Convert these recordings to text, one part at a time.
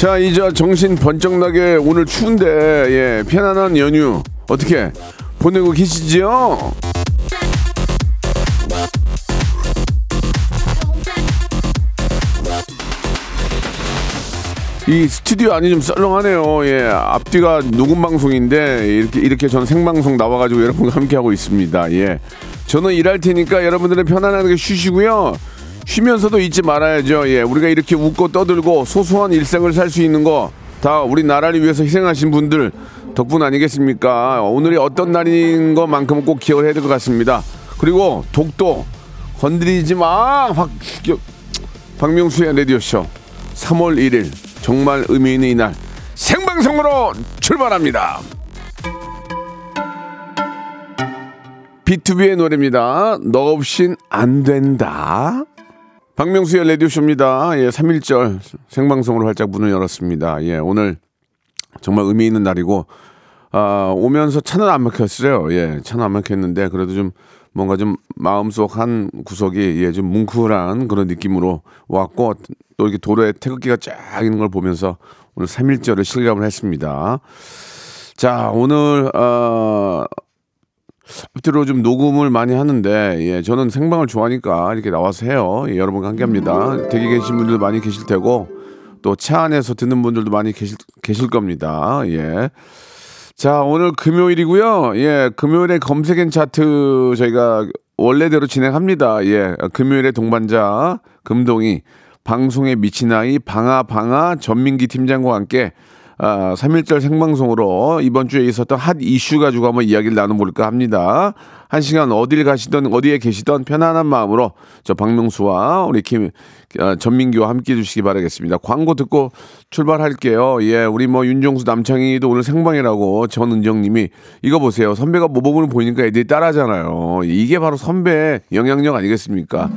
자, 이제 정신 번쩍 나게 오늘 추운데 예, 편안한 연휴 어떻게 보내고 계시지요? 이 스튜디오 안이 좀 썰렁하네요. 예, 앞뒤가 녹음 방송인데 이렇게 이렇게 저는 생방송 나와가지고 여러분과 함께 하고 있습니다. 예, 저는 일할 테니까 여러분들은 편안하게 쉬시고요. 쉬면서도 잊지 말아야죠. 예, 우리가 이렇게 웃고 떠들고 소소한 일상을 살 수 있는 거 다 우리 나라를 위해서 희생하신 분들 덕분 아니겠습니까? 오늘이 어떤 날인 것만큼은 꼭 기억을 해야 될 것 같습니다. 그리고 독도 건드리지 마. 확 박명수의 라디오쇼 3월 1일 정말 의미 있는 이날 생방송으로 출발합니다. B2B의 노래입니다. 너 없인 안 된다. 박명수의 라디오쇼입니다. 예, 3일절 생방송으로 활짝 문을 열었습니다. 예, 오늘 정말 의미 있는 날이고, 아, 오면서 차는 안 막혔어요. 예, 차는 안 막혔는데, 그래도 좀 뭔가 좀 마음속 한 구석이, 예, 좀 뭉클한 그런 느낌으로 왔고, 또 이렇게 도로에 태극기가 쫙 있는 걸 보면서 오늘 3일절을 실감을 했습니다. 자, 오늘, 어, 앞뒤로 좀 녹음을 많이 하는데 예, 저는 생방을 좋아하니까 이렇게 나와서 해요. 예, 여러분과 함께합니다. 대기 계신 분들도 많이 계실 테고 또 차 안에서 듣는 분들도 많이 계실 계실 겁니다. 예. 자 오늘 금요일이고요. 예, 금요일에 검색엔 차트 저희가 원래대로 진행합니다. 예, 금요일에 동반자 금동이 방송에 미친 아이 방아 방아 전민기 팀장과 함께 아, 3일절 생방송으로 이번 주에 있었던 핫 이슈 가지고 한번 이야기를 나눠볼까 합니다. 한 시간 어딜 가시던 어디에 계시던 편안한 마음으로 저 박명수와 우리 김 아, 전민기와 함께 해 주시기 바라겠습니다. 광고 듣고 출발할게요. 예, 우리 뭐 윤종수 남창희도 오늘 생방이라고 전은정님이 이거 보세요. 선배가 모범을 보이니까 애들이 따라하잖아요. 이게 바로 선배 영향력 아니겠습니까?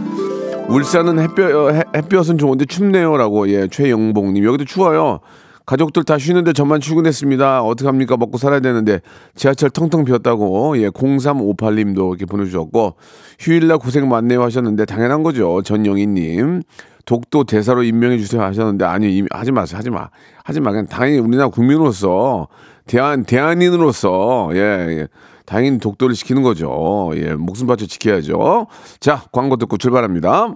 울산은 햇볕, 어, 햇볕은 좋은데 춥네요라고 예 최영봉님 여기도 추워요. 가족들 다 쉬는데 저만 출근했습니다. 어떡합니까? 먹고 살아야 되는데 지하철 텅텅 비었다고 예 0358님도 이렇게 보내주셨고 휴일날 고생 많네요 하셨는데 당연한 거죠. 전영희님 독도 대사로 임명해 주세요 하셨는데 아니 임, 하지 마세요 하지 마 하지 마 그냥 당연히 우리나라 국민으로서 대한 대한인으로서 예, 예. 당연히 독도를 지키는 거죠. 예 목숨 바쳐 지켜야죠. 자 광고 듣고 출발합니다.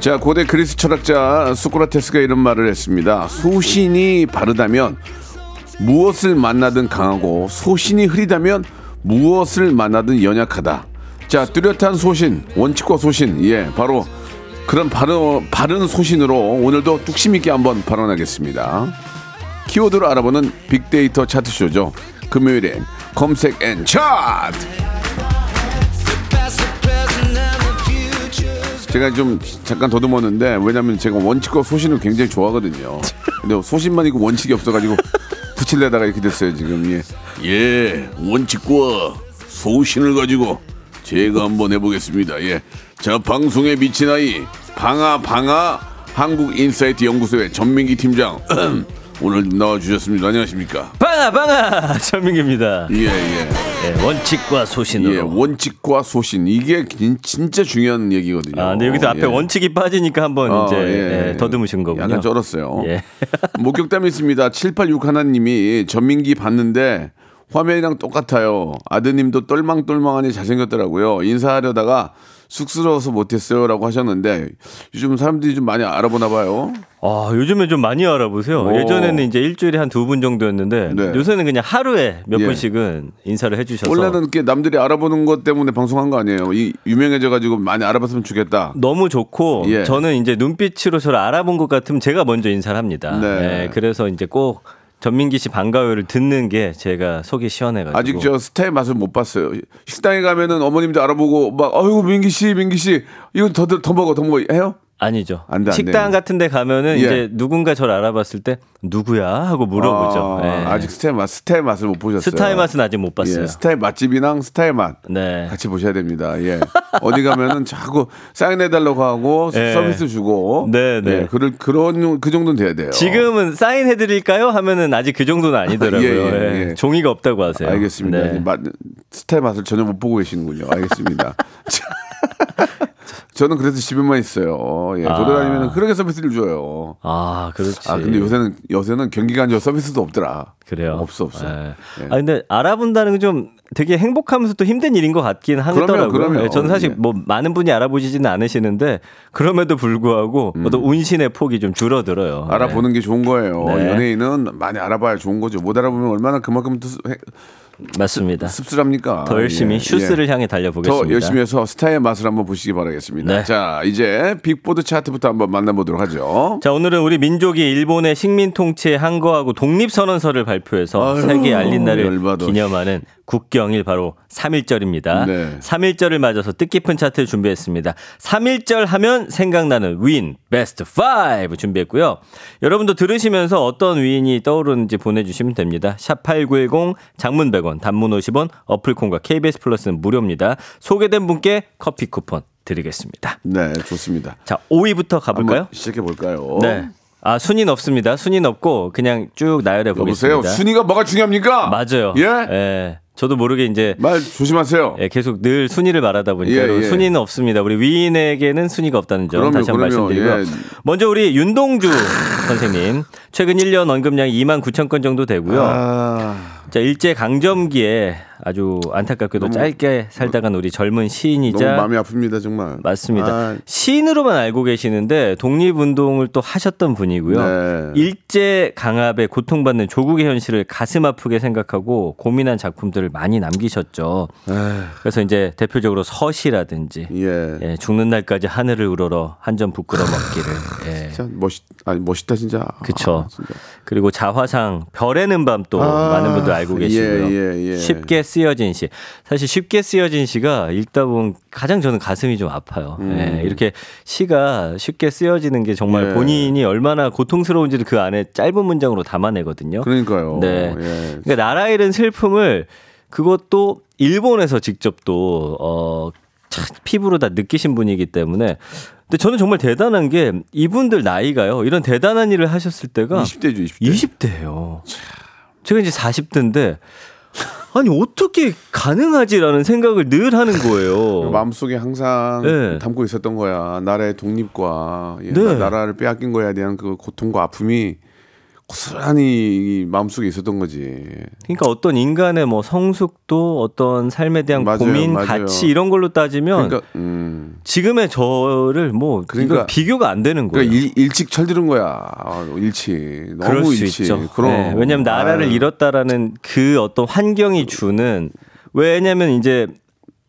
자, 고대 그리스 철학자 소크라테스가 이런 말을 했습니다. 소신이 바르다면 무엇을 만나든 강하고 소신이 흐리다면 무엇을 만나든 연약하다. 자, 뚜렷한 소신, 원칙과 소신, 예, 바로 그런 바른, 바른 소신으로 오늘도 뚝심 있게 한번 발언하겠습니다. 키워드로 알아보는 빅데이터 차트쇼죠. 금요일엔 검색 N 차트! 제가 좀 잠깐 더듬었는데 왜냐면 제가 원칙과 소신을 굉장히 좋아하거든요. 근데 소신만 있고 원칙이 없어가지고 붙일려다가 이렇게 됐어요 지금 예. 예 원칙과 소신을 가지고 제가 한번 해보겠습니다. 예. 자 방송에 미친 아이 방아 방아 한국인사이트 연구소의 전민기 팀장 오늘 나와 주셨습니다. 안녕하십니까? 방아 방아 전민기입니다. 예 예. 예, 원칙과 소신으로. 예, 원칙과 소신 이게 진- 진짜 중요한 얘기거든요. 아, 근데 여기서 앞에 예. 원칙이 빠지니까 한번 어, 이제 예. 예, 더듬으신 거군요. 약간 쩔었어요. 예. 목격담이 있습니다. 786 하나님이 전민기 봤는데 화면이랑 똑같아요. 아드님도 똘망똘망하니 잘생겼더라고요. 인사하려다가 쑥스러워서 못했어요라고 하셨는데 요즘 사람들이 좀 많이 알아보나 봐요. 아, 요즘에 좀 많이 알아보세요. 오. 예전에는 이제 일주일에 한 두 분 정도였는데 네. 요새는 그냥 하루에 몇 예. 분씩은 인사를 해주셔서 원래는 이렇게 남들이 알아보는 것 때문에 방송한 거 아니에요. 이 유명해져가지고 많이 알아봤으면 좋겠다. 너무 좋고 예. 저는 이제 눈빛으로 저를 알아본 것 같으면 제가 먼저 인사를 합니다. 네. 네, 그래서 이제 꼭 전민기 씨 반가워요를 듣는 게 제가 속이 시원해가지고 아직 저 스타의 맛을 못 봤어요. 식당에 가면은 어머님도 알아보고 막 어이구 민기 씨, 민기 씨 이거 더더 먹어, 더 먹어 해요? 아니죠. 안 돼, 안 식당 돼. 같은 데 가면은 예. 이제 누군가 저를 알아봤을 때 누구야 하고 물어보죠. 아, 예. 직 스타의 맛, 스타의 맛을 못 보셨어요. 스타의 맛은 아직 못 봤어요. 예, 스타의 맛집이랑 스타의 맛 네. 같이 보셔야 됩니다. 예. 어디 가면은 자꾸 사인해 달라고 하고 예. 서비스 주고. 네, 네. 예, 그럴 그런 그 정도는 돼야 돼요. 지금은 사인해 드릴까요? 하면은 아직 그 정도는 아니더라고요. 예. 종이가 없다고 하세요. 알겠습니다. 네. 맛- 스타의 맛을 전혀 못 보고 계시는군요. 알겠습니다. 자, 저는 그래서 집에만 있어요. 예, 아. 돌아다니면 그렇게 서비스를 줘요. 아, 그렇지. 아 근데 요새는 요새는 좋아 서비스도 없더라. 그래요. 없어 없어. 예. 예. 아 근데 알아본다는 건좀 되게 행복하면서 또 힘든 일인 것 같긴 하더라고요. 그럼요. 예, 저는 사실 예. 뭐 많은 분이 알아보시지는 않으시는데 그럼에도 불구하고 어떤 운신의 폭이 좀 줄어들어요. 음. 알아보는 게 좋은 거예요. 네. 연예인은 많이 알아봐야 좋은 거죠. 못 알아보면 얼마나 그만큼 또. 맞습니다. 씁쓸합니까? 더 열심히 예, 슈스를 예. 향해 달려보겠습니다. 더 열심히 해서 스타의 맛을 한번 보시기 바라겠습니다. 네. 자, 이제 빅보드 차트부터 한번 만나보도록 하죠. 자 오늘은 우리 민족이 일본의 식민 통치에 항거하고 독립선언서를 발표해서 아유, 세계 알린 날을 열받아. 기념하는 국경일 바로 3.1절입니다. 네. 3.1절을 맞아서 뜻깊은 차트를 준비했습니다. 3.1절 하면 생각나는 위인 베스트 5 준비했고요. 여러분도 들으시면서 어떤 위인이 떠오르는지 보내주시면 됩니다. 샵8910 장문 100원 단문 50원 어플 콩과 KBS 플러스는 무료입니다. 소개된 분께 커피 쿠폰 드리겠습니다. 네, 좋습니다. 자 5위부터 가볼까요? 시작해 볼까요? 네. 아, 순위는 없습니다. 순위는 없고 그냥 쭉 나열해 여보세요. 보겠습니다. 순위가 뭐가 중요합니까? 맞아요. 예? 예. 저도 모르게 이제 말 조심하세요. 예, 계속 늘 순위를 말하다 보니까 예, 예. 순위는 없습니다. 우리 위인에게는 순위가 없다는 점 그럼요, 다시 한번. 말씀드리고요. 예. 먼저 우리 윤동주 선생님 최근 1년 언급량이 2만 9천 건 정도 되고요. 아, 자, 일제 강점기에 아주 안타깝게도 너무- 짧게 살다간 우리 젊은 너무 시인이자 마음이 아픕니다, 정말. 맞습니다. 아, 시인으로만 알고 계시는데 독립운동을 또 하셨던 분이고요. 네. 일제 강압에 고통받는 조국의 현실을 가슴 아프게 생각하고 고민한 작품들을 많이 남기셨죠. 그래서 이제 대표적으로 서시라든지 예. 예, 죽는 날까지 하늘을 우러러 한 점 부끄러 먹기를. 예. 진짜 멋있, 아니 멋있다 진짜. 그쵸. 아, 진짜. 그리고 자화상 별에는 밤또 아, 많은 분들 알고 계시고요. 예, 예, 예. 쉽게 쓰여진 시. 사실 쉽게 쓰여진 시가 읽다 보면 가장 저는 가슴이 좀 아파요. 예, 이렇게 시가 쉽게 쓰여지는 게 정말 음. 예. 본인이 얼마나 고통스러운지를 그 안에 짧은 문장으로 담아내거든요. 그러니까요. 네. 예. 그러니까 나라 잃은 슬픔을 그것도 일본에서 직접 또 어, 참 피부로 다 느끼신 분이기 때문에 근데 저는 정말 대단한 게 이분들 나이가요. 이런 대단한 일을 하셨을 때가 20대죠, 20대. 20대예요. 제가 이제 40대인데 아니 어떻게 가능하지라는 생각을 늘 하는 거예요. 마음속에 항상 네. 담고 있었던 거야. 나라의 독립과 예, 네. 나- 나라를 빼앗긴 거에 대한 그 고통과 아픔이 고스란히 이 마음속에 있었던 거지. 그러니까 어떤 인간의 뭐 성숙도 어떤 삶에 대한 맞아요, 고민, 맞아요. 가치 이런 걸로 따지면 그러니까 음. 지금의 저를 뭐 그러니까- 비교가 안 되는 거예요. 그러니까 일, 일찍 철들은 거야. 아, 일찍. 너무 일찍. 그럼. 네, 왜냐하면 나라를 아유. 잃었다라는 그 어떤 환경이 주는 왜냐하면 이제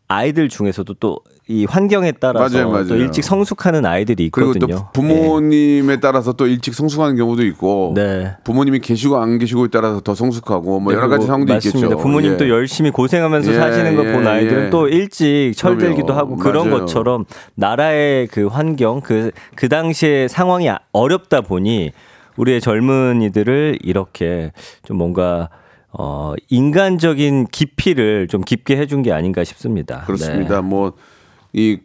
아이들 중에서도 또 이 환경에 따라서 맞아요, 맞아요. 또 일찍 성숙하는 아이들이 그리고 있거든요. 또 부모님에 따라서 또 일찍 성숙하는 경우도 있고 네. 부모님이 계시고 안 계시고에 따라서 더 성숙하고 뭐 네, 여러 가지 그리고 상황도 맞습니다. 있겠죠. 부모님도 예. 열심히 고생하면서 예, 사시는 걸본 예, 아이들은 예. 또 일찍 철들기도. 하고 그런 맞아요. 것처럼 나라의 그 환경 그, 그 당시에 상황이 어렵다 보니 우리의 젊은이들을 이렇게 좀 뭔가 어, 인간적인 깊이를 좀 깊게 해준 게 아닌가 싶습니다. 그렇습니다. 네. 뭐 이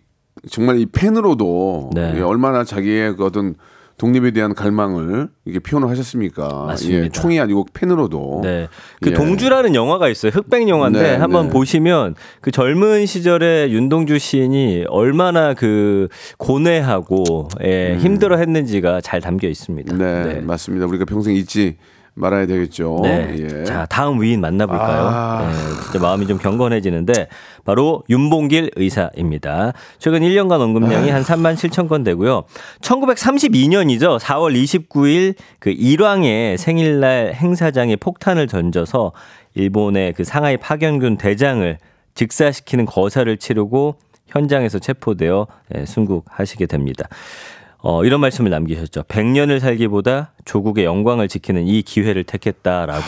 정말 이 펜으로도 네. 이 얼마나 자기의 그 어떤 독립에 대한 갈망을 이게 표현을 하셨습니까? 맞습니다. 예, 총이 아니고 펜으로도. 네. 그 예. 동주라는 영화가 있어요. 흑백 영화인데 네, 한번 네. 보시면 그 젊은 시절에 윤동주 시인이 얼마나 그 고뇌하고 예, 힘들어 했는지가 잘 담겨 있습니다. 음. 네, 네. 맞습니다. 우리가 평생 잊지 말아야 되겠죠. 네. 예. 자, 다음 위인 만나볼까요? 아. 네, 진짜 마음이 좀 경건해지는데 바로 윤봉길 의사입니다. 최근 1년간 언급량이 한 3만 7천 건 되고요. 1932년이죠. 4월 29일 그 일왕의 생일날 행사장에 폭탄을 던져서 일본의 그 상하이 파견군 대장을 직사시키는 거사를 치르고 현장에서 체포되어 예, 순국하시게 됩니다. 어, 이런 말씀을 남기셨죠. 100년을 살기보다 조국의 영광을 지키는 이 기회를 택했다라고.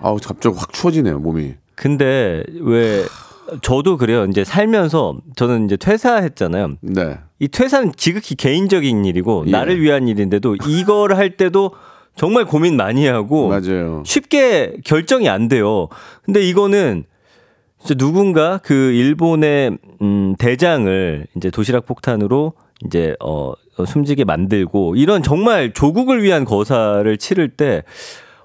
아우 갑자기 확 추워지네요 몸이. 근데 왜 저도 그래요. 이제 살면서 저는 이제 퇴사했잖아요. 네. 이 퇴사는 지극히 개인적인 일이고 예. 나를 위한 일인데도 이거를 할 때도 정말 고민 많이 하고 맞아요. 쉽게 결정이 안 돼요. 근데 이거는 진짜 누군가 그 일본의 음 대장을 이제 도시락 폭탄으로 이제 어 어, 숨지게 만들고 이런 정말 조국을 위한 거사를 치를 때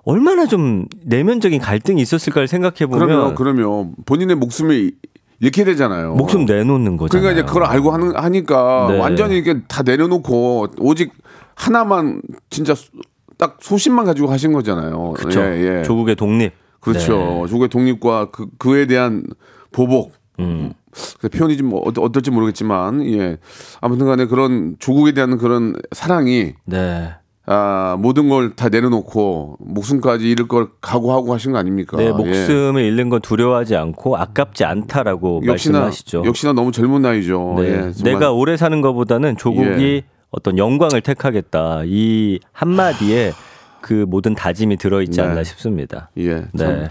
얼마나 좀 내면적인 갈등이 있었을까를 생각해 그러면 보면 그러면 본인의 목숨이 잃게 되잖아요. 목숨 내놓는 거잖아요. 그러니까 이제 그걸 알고 하는 하니까 네. 완전히 이게 다 내려놓고 오직 하나만 진짜 소- 딱 소신만 가지고 하신 거잖아요. 그렇죠. 예, 예. 조국의 독립. 그렇죠. 네. 조국의 독립과 그 그에 대한 보복. 음. 그 표현이 좀 어- 어떨지 모르겠지만 예 아무튼간에 그런 조국에 대한 그런 사랑이 네. 아 모든 걸 다 내려놓고 목숨까지 잃을 걸 각오하고 하신 거 아닙니까? 내 예. 목숨을 잃는 건 두려워하지 않고 아깝지 않다라고 역시나 말씀하시죠. 역시나 너무 젊은 나이죠. 네. 예. 내가 오래 사는 것보다는 조국이 예. 어떤 영광을 택하겠다. 이 한마디에 그 모든 다짐이 들어있지 네. 않나 싶습니다. 예. 네.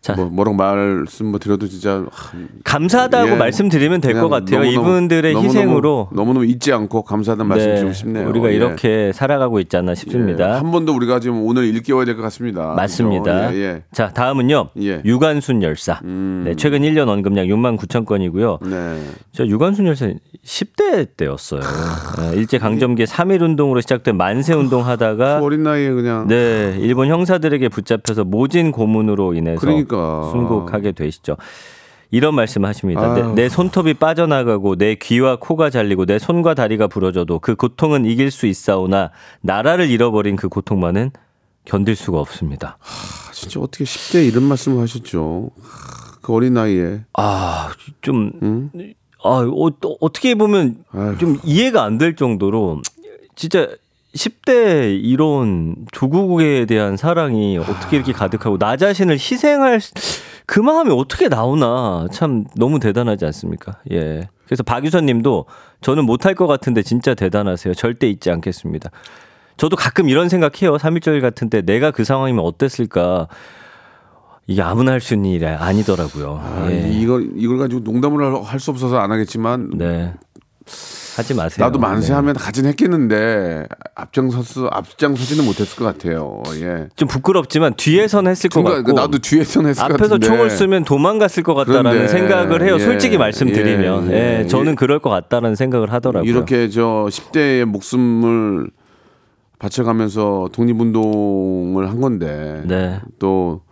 참, 자, 뭐 뭐라고 말씀 뭐 드려도 진짜 하, 감사하다고 예. 말씀드리면 될 것 같아요. 너무너무- 이분들의 너무너무- 희생으로 너무너무 잊지 않고 감사하다는 말씀 드리고 싶네요. 우리가 예. 이렇게 살아가고 있지 않나 예. 싶습니다. 한 번도 우리가 지금 오늘 일깨워야 될 것 같습니다. 맞습니다. 그죠? 예, 예. 자, 다음은요. 예. 음. 유관순 열사. 네, 최근 1년 언급량 6만 9천 건이고요. 네. 저 유관순 열사 10대 때였어요. 네, 일제 강점기 3.1 운동으로 시작된 만세 운동 하다가 그 어린 나이에 그냥 네, 일본 형사들에게 붙잡혀서 모진 고문으로 인해서 그러니까. 순국하게 되시죠. 이런 말씀 하십니다. 내. 내 손톱이 빠져나가고 내 귀와 코가 잘리고 내 손과 다리가 부러져도 그 고통은 이길 수 있사오나 나라를 잃어버린 그 고통만은 견딜 수가 없습니다. 아, 진짜 어떻게 10대 이런 말씀을 하셨죠. 하, 그 어린 나이에 아, 좀, 아, 어, 또 어떻게 보면. 좀 이해가 안 될 정도로 진짜 10대 이런 조국에 대한 사랑이 어떻게 이렇게 가득하고 나 자신을 희생할 수- 그 마음이 어떻게 나오나 참 너무 대단하지 않습니까? 예. 그래서 박유선 님도 저는 못할 것 같은데 진짜 대단하세요. 절대 잊지 않겠습니다. 저도 가끔 이런 생각해요. 3.1절 같은 때 내가 그 상황이면 어땠을까. 이게 아무나 할 수 있는 일이 아니더라고요. 아, 예. 이걸 이걸 가지고 농담을 할 수 없어서 안 하겠지만 네. 하지 마세요. 나도 네. 만세하면 하진 했겠는데 앞장서서 앞장서지는 못했을 것 같아요. 예. 좀 부끄럽지만 뒤에선 했을 것 같고 나도 뒤에서는 했을 것 앞에서 같은데 총을 쏘면 도망갔을 것 같다라는 그런데, 생각을 해요. 예, 솔직히 말씀드리면. 예, 예, 예. 저는 그럴 것 같다는 생각을 하더라고요. 이렇게 저 10대의 목숨을 바쳐가면서 독립운동을 한 건데 네. 또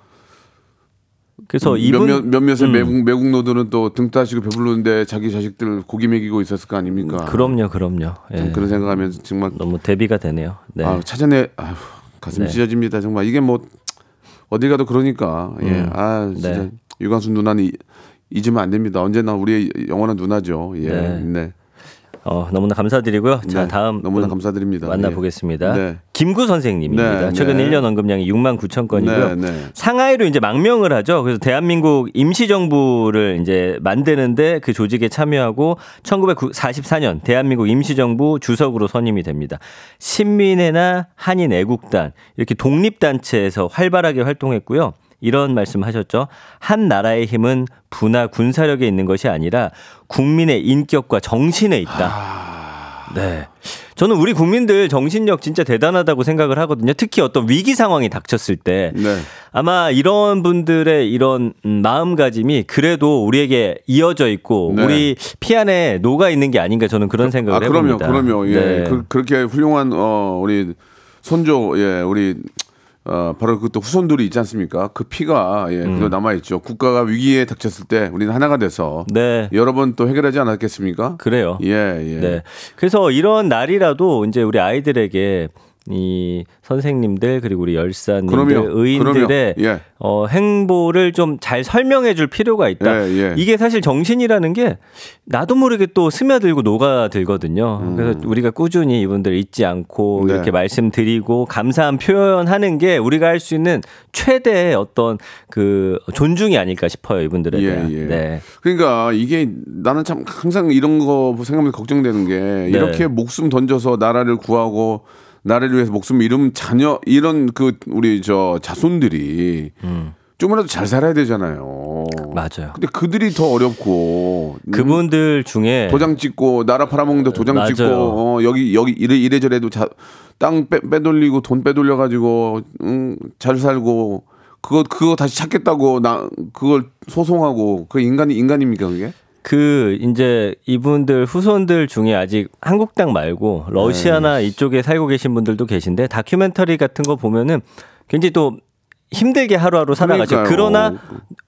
그래서 이분 몇몇 몇몇의 음. 매국 매국노들은 또 등 따시고 배부르는데 자기 자식들 고기 먹이고 있었을 거 아닙니까? 그럼요, 그럼요. 예. 좀 그런 생각하면서 정말 너무 대비가 되네요. 네. 아, 찾아내 아휴, 가슴 네. 찢어집니다. 정말 이게 뭐 어디 가도 그러니까 예. 음. 아 진짜 네. 유광수 누나는 이- 잊으면 안 됩니다. 언제나 우리의 영원한 누나죠. 예. 네. 네. 어, 너무나 감사드리고요. 자, 네, 다음 너무나 분 감사드립니다. 만나보겠습니다. 네. 김구 선생님입니다. 네, 최근 네. 1년 언급량이 6만 9천 건이고요. 네, 네. 상하이로 이제 망명을 하죠. 그래서 대한민국 임시정부를 이제 만드는데 그 조직에 참여하고 1944년 대한민국 임시정부 주석으로 선임이 됩니다. 신민회나 한인 애국단 이렇게 독립 단체에서 활발하게 활동했고요. 이런 말씀 하셨죠. 한 나라의 힘은 부나 군사력에 있는 것이 아니라 국민의 인격과 정신에 있다. 네. 저는 우리 국민들 정신력 진짜 대단하다고 생각을 하거든요. 특히 어떤 위기 상황이 닥쳤을 때 네. 아마 이런 분들의 이런 음, 마음가짐이 그래도 우리에게 이어져 있고 네. 우리 피 안에 녹아 있는 게 아닌가 저는 그런 생각을 아, 그럼요, 해봅니다. 그럼요. 예. 네. 그, 그렇게 훌륭한 어 우리 손조 예, 우리 어 바로 그 또 후손들이 있지 않습니까? 그 피가 예, 음. 남아 있죠. 국가가 위기에 닥쳤을 때 우리는 하나가 돼서 네. 여러 번 또 해결하지 않았겠습니까? 그래요. 예, 예. 네. 그래서 이런 날이라도 이제 우리 아이들에게 이 선생님들 그리고 우리 열사님들 그럼요. 의인들의 그럼요. 예. 어, 행보를 좀 잘 설명해 줄 필요가 있다. 예, 예. 이게 사실 정신이라는 게 나도 모르게 또 스며들고 녹아들거든요. 그래서 우리가 꾸준히 이분들 잊지 않고 음. 네. 이렇게 말씀드리고 감사한 표현하는 게 우리가 할 수 있는 최대의 어떤 그 존중이 아닐까 싶어요. 이분들에 예, 대한. 예. 네. 그러니까 이게 나는 참 항상 이런 거 생각하면서 걱정되는 게 네. 이렇게 목숨 던져서 나라를 구하고 나라를 위해서 목숨 잃은 자녀 이런 그 우리 저 자손들이 조금이라도 잘 살아야 되잖아요. 음. 맞아요. 근데 그들이 더 어렵고 음, 그분들 중에 도장 찍고 나라 팔아먹는데 도장 맞아요. 찍고 어, 여기 여기 이래 이래저래도 자, 땅 빼, 빼돌리고 돈 빼돌려 가지고 음, 잘 살고 그거 그거 다시 찾겠다고 나 그걸 소송하고 그 인간이 인간입니까 그게? 그 이제 이분들 후손들 중에 아직 한국 땅 말고 러시아나 네. 이쪽에 살고 계신 분들도 계신데 다큐멘터리 같은 거 보면은 굉장히 또 힘들게 하루하루 살아가죠. 그러나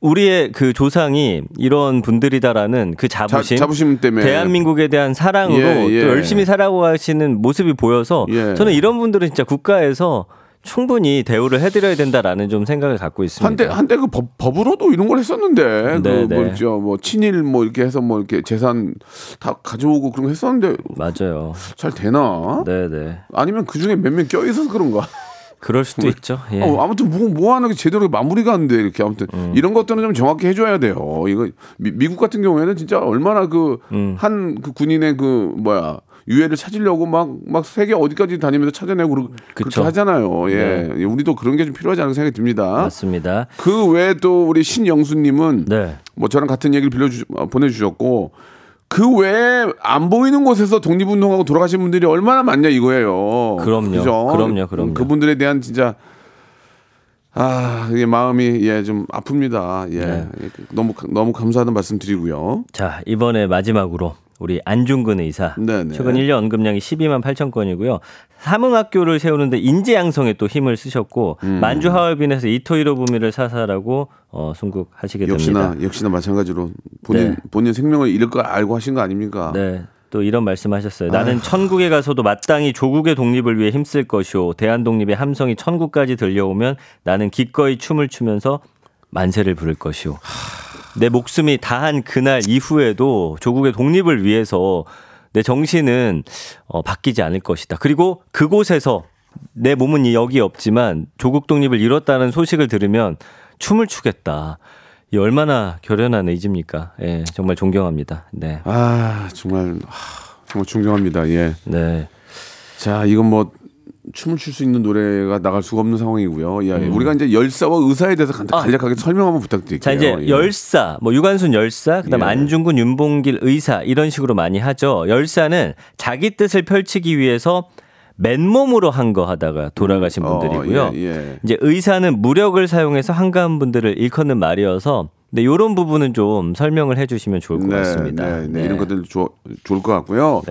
우리의 그 조상이 이런 분들이다라는 그 자부심, 자, 자부심 때문에 대한민국에 대한 사랑으로 예, 예. 또 열심히 살아가시는 모습이 보여서 예. 저는 이런 분들은 진짜 국가에서 충분히 대우를 해드려야 된다라는 좀 생각을 갖고 있습니다. 한때 한때 그 법, 법으로도 이런 걸 했었는데 네, 네. 그뭐저뭐 친일 뭐 이렇게 해서 뭐 이렇게 재산 다 가져오고 그런 거 했었는데 맞아요. 잘 되나? 네네. 아니면 그 중에 몇 명 껴 있어서 그런가? 그럴 수도 있죠. 예. 어, 아무튼 뭐, 뭐 하는 게 제대로 마무리가 안 돼. 이렇게 아무튼 음. 이런 것들은 좀 정확히 해줘야 돼요. 이거 미, 국 같은 경우에는 진짜 얼마나 그 음. 한그 군인의 그 뭐야 유해를 찾으려고 막 막 세계 어디까지 다니면서 찾아내고 그러- 그렇게 그쵸. 네. 하잖아요. 예, 우리도 그런 게 좀 필요하지 않은 생각이 듭니다. 맞습니다. 그 외에 또 우리 신영수님은 네. 뭐 저랑 같은 얘기를 빌려주 어, 보내주셨고 그 외에 안 보이는 곳에서 독립운동하고 돌아가신 분들이 얼마나 많냐 이거예요. 그럼요. 그죠? 그럼요. 그럼요. 그분들에 대한 진짜 아 이게 마음이 예 좀 아픕니다. 예 네. 너무 너무 감사하다는 말씀 드리고요. 자, 이번에 마지막으로 우리 안중근 의사. 네네. 최근 1년 언급량이 12만 8천 건이고요. 사문학교를 세우는데 인재 양성에 또 힘을 쓰셨고 음. 만주 하얼빈에서 이토히로 부미를 사살하고 어, 순국하시게 역시나 됩니다. 역시나 마찬가지로 본인 네. 본인 생명을 잃을 걸 알고 하신 거 아닙니까? 네. 또 이런 말씀하셨어요. 나는 천국에 가서도 마땅히 조국의 독립을 위해 힘쓸 것이오. 대한 독립의 함성이 천국까지 들려오면 나는 기꺼이 춤을 추면서 만세를 부를 것이오. 내 목숨이 다한 그날 이후에도 조국의 독립을 위해서 내 정신은 어, 바뀌지 않을 것이다. 그리고 그곳에서 내 몸은 이 여기 없지만 조국 독립을 이뤘다는 소식을 들으면 춤을 추겠다. 이 얼마나 결연한 의지입니까? 예, 정말 존경합니다. 네. 아 정말 아, 정말 존경합니다. 예. 네. 자, 이건 뭐 춤을 출 수 있는 노래가 나갈 수가 없는 상황이고요. 예, 우리가 이제 열사와 의사에 대해서 간- 음. 아. 간략하게 설명 한번 부탁드릴게요. 자 이제 예. 열사, 뭐 유관순 열사, 그다음 예. 에 안중근, 윤봉길 의사 이런 식으로 많이 하죠. 열사는 자기 뜻을 펼치기 위해서 맨몸으로 한 거 하다가 돌아가신 어, 분들이고요. 예, 예. 이제 의사는 무력을 사용해서 한가한 분들을 일컫는 말이어서 네, 요런 부분은 좀 설명을 해 주시면 좋을 것 같습니다. 네, 네, 이런 것들 좋 좋을 것 같고요.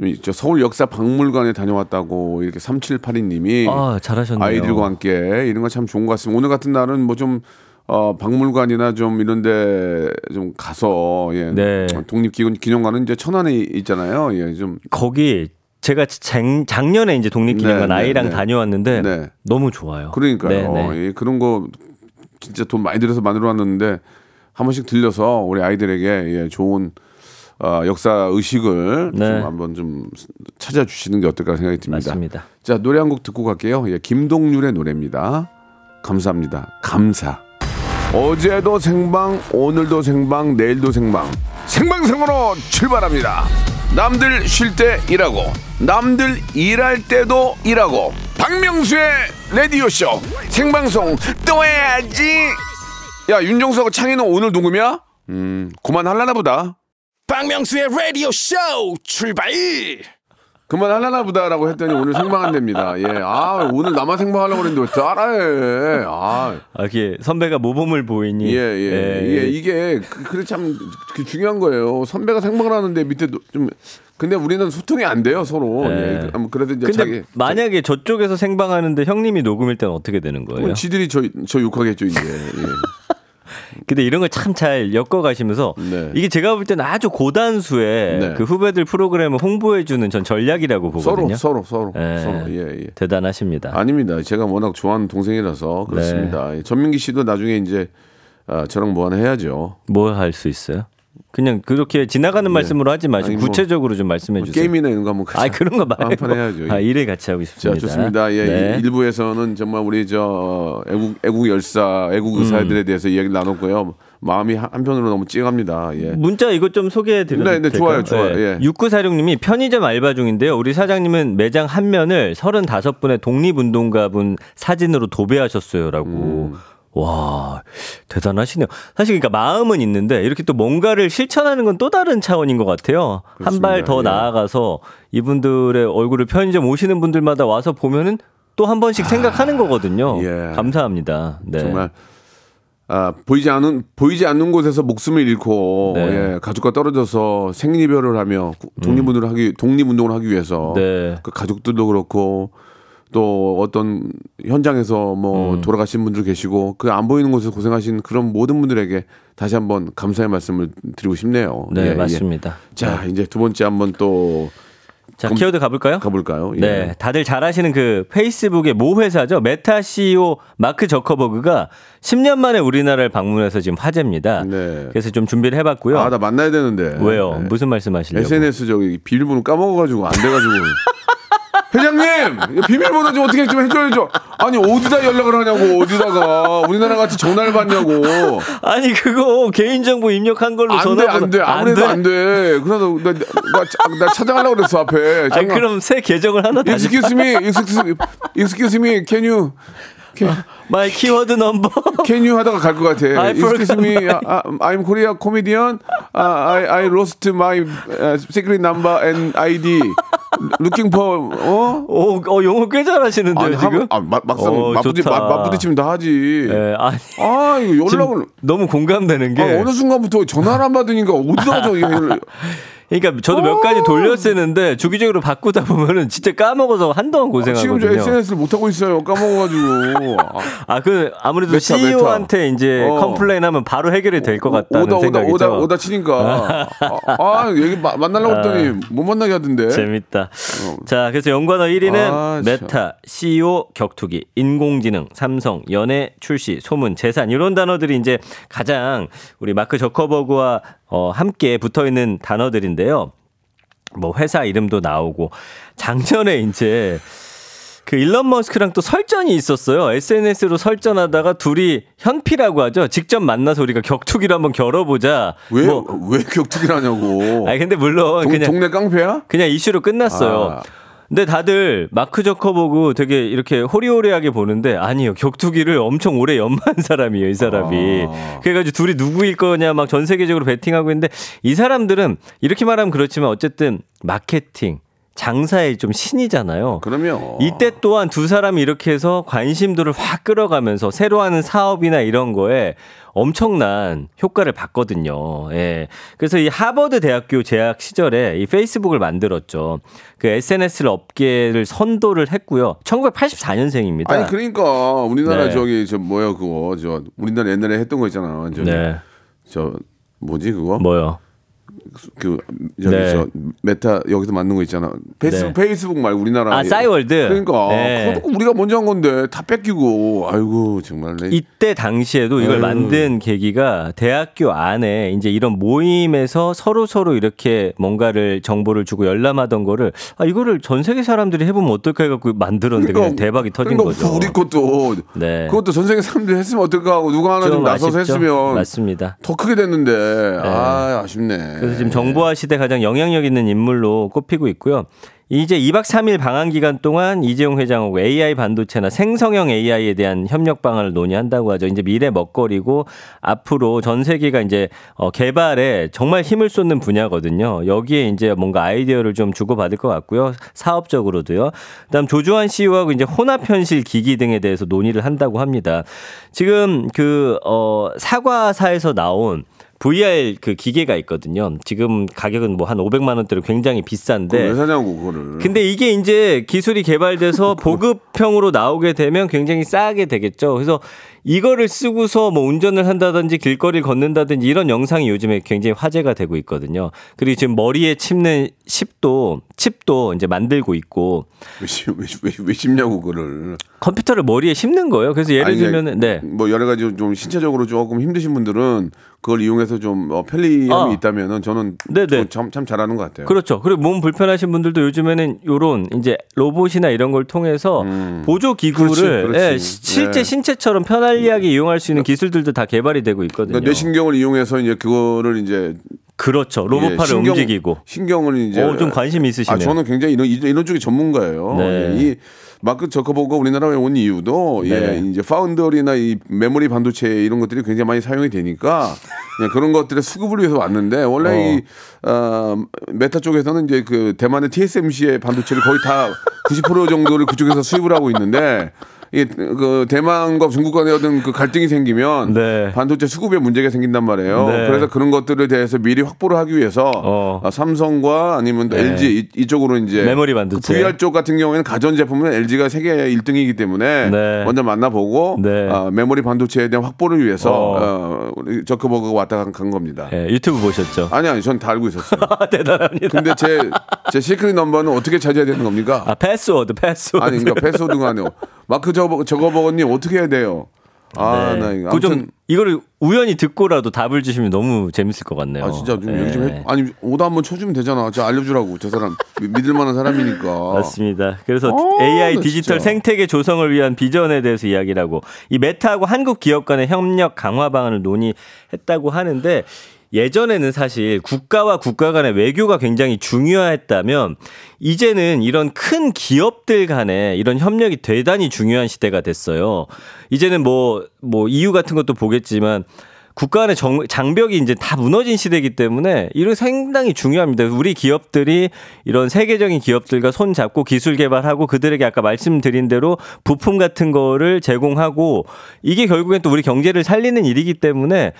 네. 좀저 서울 역사 박물관에 다녀왔다고 이렇게 3782님이 아 잘하셨네요. 아이들과 함께 이런 거 참 좋은 것 같습니다. 오늘 같은 날은 뭐좀 어, 박물관이나 좀 이런데 좀 가서 예, 네. 독립기념 기념관은 이제 천안에 있잖아요. 예, 좀 거기 제가 작, 작년에 이제 독립기념관 네, 네, 아이랑 네. 다녀왔는데 네. 너무 좋아요. 그러니까요. 네, 네. 예, 그런 거 진짜 돈 많이 들여서 만들어 놨는데 한 번씩 들려서 우리 아이들에게 예, 좋은 어, 역사 의식을 네. 좀 한번 좀 찾아주시는 게 어떨까 생각이 듭니다. 맞습니다. 자 노래 한 곡 듣고 갈게요. 예, 김동률의 노래입니다. 감사합니다. 감사. 어제도 생방, 오늘도 생방, 내일도 생방. 생방송으로 출발합니다. 남들 쉴 때 일하고, 남들 일할 때도 일하고. 박명수의 라디오 쇼 생방송 또 해야지. 야 윤정수하고 창희는 오늘 녹음이야? 음, 그만 할라나 보다. 박명수의 라디오 쇼 출발 그만할라나 보다라고 했더니 오늘 생방한답니다. 예, 아 오늘 나만 생방하려고 그랬는데 왜 따라해? 아. 아, 이게 선배가 모범을 보이니. 예, 예. 이게, 이게, 그, 그래 참, 그 중요한 거예요. 선배가 생방을 하는데 밑에 노- 좀, 근데 우리는 소통이 안 돼요, 서로. 네. 예. 그- 그래도 이제 근데 자기. 만약에 저쪽에서 생방하는데 형님이 녹음일 때는 어떻게 되는 거예요? 지들이 저, 저 욕하겠죠, 이제. 예. 근데 이런 걸 참 잘 엮어가시면서 네. 이게 제가 볼 때는 아주 고단수의 네. 그 후배들 프로그램을 홍보해주는 전 전략이라고 보거든요. 서로 서로 서로 예. 서로 예 예. 대단하십니다. 아닙니다. 제가 워낙 좋아하는 동생이라서 그렇습니다. 예, 전민기 씨도 나중에 이제 아, 저랑 뭐 하나 해야죠. 뭘할수 있어요? 그냥 그렇게 지나가는 말씀으로 하지 마시고 네. 뭐, 구체적으로 좀 말씀해 뭐 주세요. 게임이나 이런 거 한번 같이 아 그런 거 말고 해야죠. 예. 아, 일을 같이 하고 자, 싶습니다. 좋습니다. 예, 네. 일 1부에서는 정말 우리 저 애국 애국 열사, 애국 의사들에 대해서 이야기를 나눴고요. 마음이 한- 한편으로 너무 찡합니다. 예. 문자 이것 좀 소개해 드려도 네, 네? 좋아요, 좋아요. 예. 6946님이 편의점 알바 중인데요. 우리 사장님은 매장 한 면을 35분의 독립운동가분 사진으로 도배하셨어요라고. 음. 와, 대단하시네요. 사실 그러니까 마음은 있는데 이렇게 또 뭔가를 실천하는 건 또 다른 차원인 것 같아요. 한 발더 그렇습니다. 예. 나아가서 이분들의 얼굴을 편의점 오시는 분들마다 와서 보면은 또 한 번씩 생각하는 거거든요. 아, 예. 감사합니다. 네. 정말 아, 보이지 않은 보이지 않는 곳에서 목숨을 잃고 네. 예, 가족과 떨어져서 생리별을 하며 구- 독립운동을 하기 독립운동을 하기 위해서 네. 그 가족들도 그렇고 또 어떤 현장에서 뭐 음. 돌아가신 분들 계시고 그 안 보이는 곳에서 고생하신 그런 모든 분들에게 다시 한번 감사의 말씀을 드리고 싶네요. 네, 예, 예. 맞습니다. 자, 이제 두 번째 한번 또 자, 그럼 키워드 가볼까요? 가볼까요? 예. 네, 다들 잘 아시는 그 페이스북의 모 회사죠. 메타 CEO 마크 저커버그가 10년 만에 우리나라를 방문해서 지금 화제입니다. 네. 그래서 좀 준비를 해봤고요. 아, 나 만나야 되는데. 왜요? 네. 무슨 말씀 하시려고? SNS 저기 비밀번호 까먹어가지고 안 돼가지고. 회장님 비밀번호 좀 어떻게 좀 해줘야죠. 아니 어디다 연락을 하냐고 어디다가 우리나라 같이 전화를 받냐고. 아니 그거 개인정보 입력한 걸로 안돼 전화번호 안돼 아무래도 안 돼. 그래도 나, 나, 나, 나 찾아가려고 그랬어 앞에. 아니 그럼 새 계정을 하나 Excuse me, excuse, excuse me, can you, can, my keyword number can you 하다가 갈 것 같아. I Excuse me, 아, I'm Korea comedian. 아, I, I lost my uh, secret number and ID. Looking for 어? 오, 어, 영어 꽤 잘하시는데요 아니, 지금? 한, 아, 막, 막상 어, 맞부딪. 맞, 맞부딪히면 다 하지. 예, 아니 아, 이거 연락을. 너무 공감되는 게 아, 어느 순간부터 전화를 안 받으니까 어디다가 저 그러니까 저도 몇 가지 돌려 쓰는데 주기적으로 바꾸다 보면은 진짜 까먹어서 한동안 지금 저 고생하거든요. SNS를 못 하고 있어요. 까먹어가지고. 아, 아, 그 아무래도 메타, CEO한테 이제 어. complain하면 바로 해결이 될 것 같다는 오다 오다 생각이죠. 오다 오다 치니까 아, 아 여기 마- 만나려고 했더니 못 만나게 하던데. 재밌다. 자, 그래서 연관어 1위는 아, 참. 메타, CEO 격투기, 인공지능, 삼성, 연애, 출시, 소문, 재산 이런 단어들이 이제 가장 우리 마크 저커버그와 어, 함께 붙어 있는 단어들인데요. 뭐 회사 이름도 나오고 작년에 이제 그 일론 머스크랑 또 설전이 있었어요. SNS로 설전하다가 둘이 현피라고 하죠. 직접 만나서 우리가 격투기를 한번 겨뤄보자. 왜, 뭐, 왜 격투기를 하냐고. 아니 근데 물론 동, 그냥 동네 깡패야? 그냥 이슈로 끝났어요. 아. 근데 다들 마크 저커버그 되게 이렇게 호리호리하게 보는데 아니요 격투기를 엄청 오래 연마한 사람이에요 이 사람이 아. 그래가지고 둘이 누구일 거냐 막 전 세계적으로 베팅하고 있는데 이 사람들은 이렇게 말하면 그렇지만 어쨌든 마케팅 장사의 좀 신이잖아요. 그러면 이때 또한 두 사람이 이렇게 해서 관심도를 확 끌어가면서 새로 하는 사업이나 이런 거에 엄청난 효과를 봤거든요. 예. 그래서 이 하버드 대학교 재학 시절에 이 페이스북을 만들었죠. 그 SNS 업계를 선도를 했고요. 1984년생입니다. 아니 그러니까 우리나라 네. 저기 저 뭐야 그거 저 우리나라 옛날에 했던 거 있잖아. 저기 네. 저 뭐지 그거? 뭐요? 그 저기 네. 저 메타 여기서 만든 거 있잖아. 페이스북 네. 페이스북 말고 우리나라 아, 싸이월드? 그러니까 네. 그것도 우리가 먼저 한 건데 다 뺏기고 아이고 정말 내 이때 당시에도 이걸 아유. 만든 계기가 대학교 안에 이제 이런 모임에서 서로 서로 이렇게 뭔가를 정보를 주고 열람하던 거를 아 이거를 전 세계 사람들이 해보면 어떨까 해갖고 만들었는데 그냥 대박이 터진 그러니까 거죠. 우리 것도 네. 그것도 전 세계 사람들이 했으면 어떨까 하고 누가 하나 좀, 나서서 아쉽죠? 했으면 맞습니다. 더 크게 됐는데 아 아쉽네. 그래서 지금 정보화 시대 가장 영향력 있는 인물로 꼽히고 있고요. 이제 2박 3일 방한 기간 동안 이재용 회장하고 AI 반도체나 생성형 AI에 대한 협력 방안을 논의한다고 하죠. 이제 미래 먹거리고 앞으로 전 세계가 이제 어, 개발에 정말 힘을 쏟는 분야거든요. 여기에 이제 뭔가 아이디어를 좀 주고받을 것 같고요. 사업적으로도요. 그다음 조주환 CEO하고 이제 혼합 현실 기기 등에 대해서 논의를 한다고 합니다. 지금 그 어, 사과사에서 나온 VR 그 기계가 있거든요. 지금 가격은 뭐 한 500만 원대로 굉장히 비싼데 왜 사냐고 그거를. 근데 이게 이제 기술이 개발돼서 보급형으로 나오게 되면 굉장히 싸게 되겠죠. 그래서 이거를 쓰고서 뭐 운전을 한다든지 길거리를 걷는다든지 이런 영상이 요즘에 굉장히 화제가 되고 있거든요. 그리고 지금 머리에 칩는 칩도 칩도 이제 만들고 있고 왜, 심- 왜, 왜, 왜 심냐고 그거를. 컴퓨터를 머리에 심는 거예요. 그래서 예를 들면은 네. 뭐 여러 가지 좀 신체적으로 조금 힘드신 분들은 그걸 이용해서 좀 어, 편리함이 아. 있다면은 저는 네네. 참, 참 잘하는 것 같아요. 그렇죠. 그리고 몸 불편하신 분들도 요즘에는 요런 이제 로봇이나 이런 걸 통해서 보조 기구를 음. 그렇지, 그렇지. 예, 시- 실제 네. 신체처럼 편리하게 이용할 수 있는 기술들도 다 개발이 되고 있거든요. 그러니까 뇌신경을 이용해서 이제 그거를 이제 그렇죠. 예, 로봇팔을 신경- 움직이고. 신경을 이제 어, 좀 관심 있으시네요. 아, 저는 굉장히 이런 이런 쪽에 전문가예요. 네. 예, 이 마크 저커버가 우리나라에 온 이유도 네. 예, 이제 foundry나 이 메모리 반도체 이런 것들이 굉장히 많이 사용이 되니까 예, 그런 것들의 수급을 위해서 왔는데 원래 어. 이 어, 메타 쪽에서는 이제 그 대만의 TSMC의 반도체를 거의 다 90% 정도를 그쪽에서 수입을 하고 있는데 이게 그 대만과 중국 간의 어떤 그 갈등이 생기면 네. 반도체 수급에 문제가 생긴단 말이에요. 네. 그래서 그런 것들에 대해서 미리 확보를 하기 위해서 어. 아, 삼성과 아니면 또 네. LG 이, 쪽으로 이제 메모리 반도체. 그 VR 쪽 같은 경우에는 가전 제품은 LG가 세계 1등이기 때문에 네. 먼저 만나보고 네. 아, 메모리 반도체에 대한 확보를 위해서 어. 어, 우리 저커버그가 왔다 간, 간 겁니다. 예, 유튜브 보셨죠? 아니 아니 전 다 알고 있었어요. 대단합니다. 근데 제 제 secret number는 어떻게 찾아야 되는 겁니까? 아, 패스워드, 패스워드. 아니 그러니까 패스워드가 아니요. 마크 저거 저거버거님 어떻게 해야 돼요? 아, 나 이거 그좀 이거를 우연히 듣고라도 답을 주시면 너무 재밌을 것 같네요. 아 진짜 좀 예. 여기 좀 해, 아니 오다 한번 쳐주면 되잖아. 저 알려주라고 저 사람 미- 믿을 만한 사람이니까. 맞습니다. 그래서 어, AI 나 디지털. 생태계 조성을 위한 비전에 대해서 이야기를 하고 이 메타하고 한국 기업 간의 협력 강화 방안을 논의했다고 하는데 예전에는 사실 국가와 국가 간의 외교가 굉장히 중요했다면 이제는 이런 큰 기업들 간에 이런 협력이 대단히 중요한 시대가 됐어요. 이제는 뭐, 뭐 EU 같은 것도 보겠지만 국가 간의 정, 장벽이 이제 다 무너진 시대이기 때문에 이런 상당히 중요합니다. 우리 기업들이 이런 세계적인 기업들과 손 잡고 기술 개발하고 그들에게 아까 말씀드린 대로 부품 같은 거를 제공하고 이게 결국엔 또 우리 경제를 살리는 일이기 때문에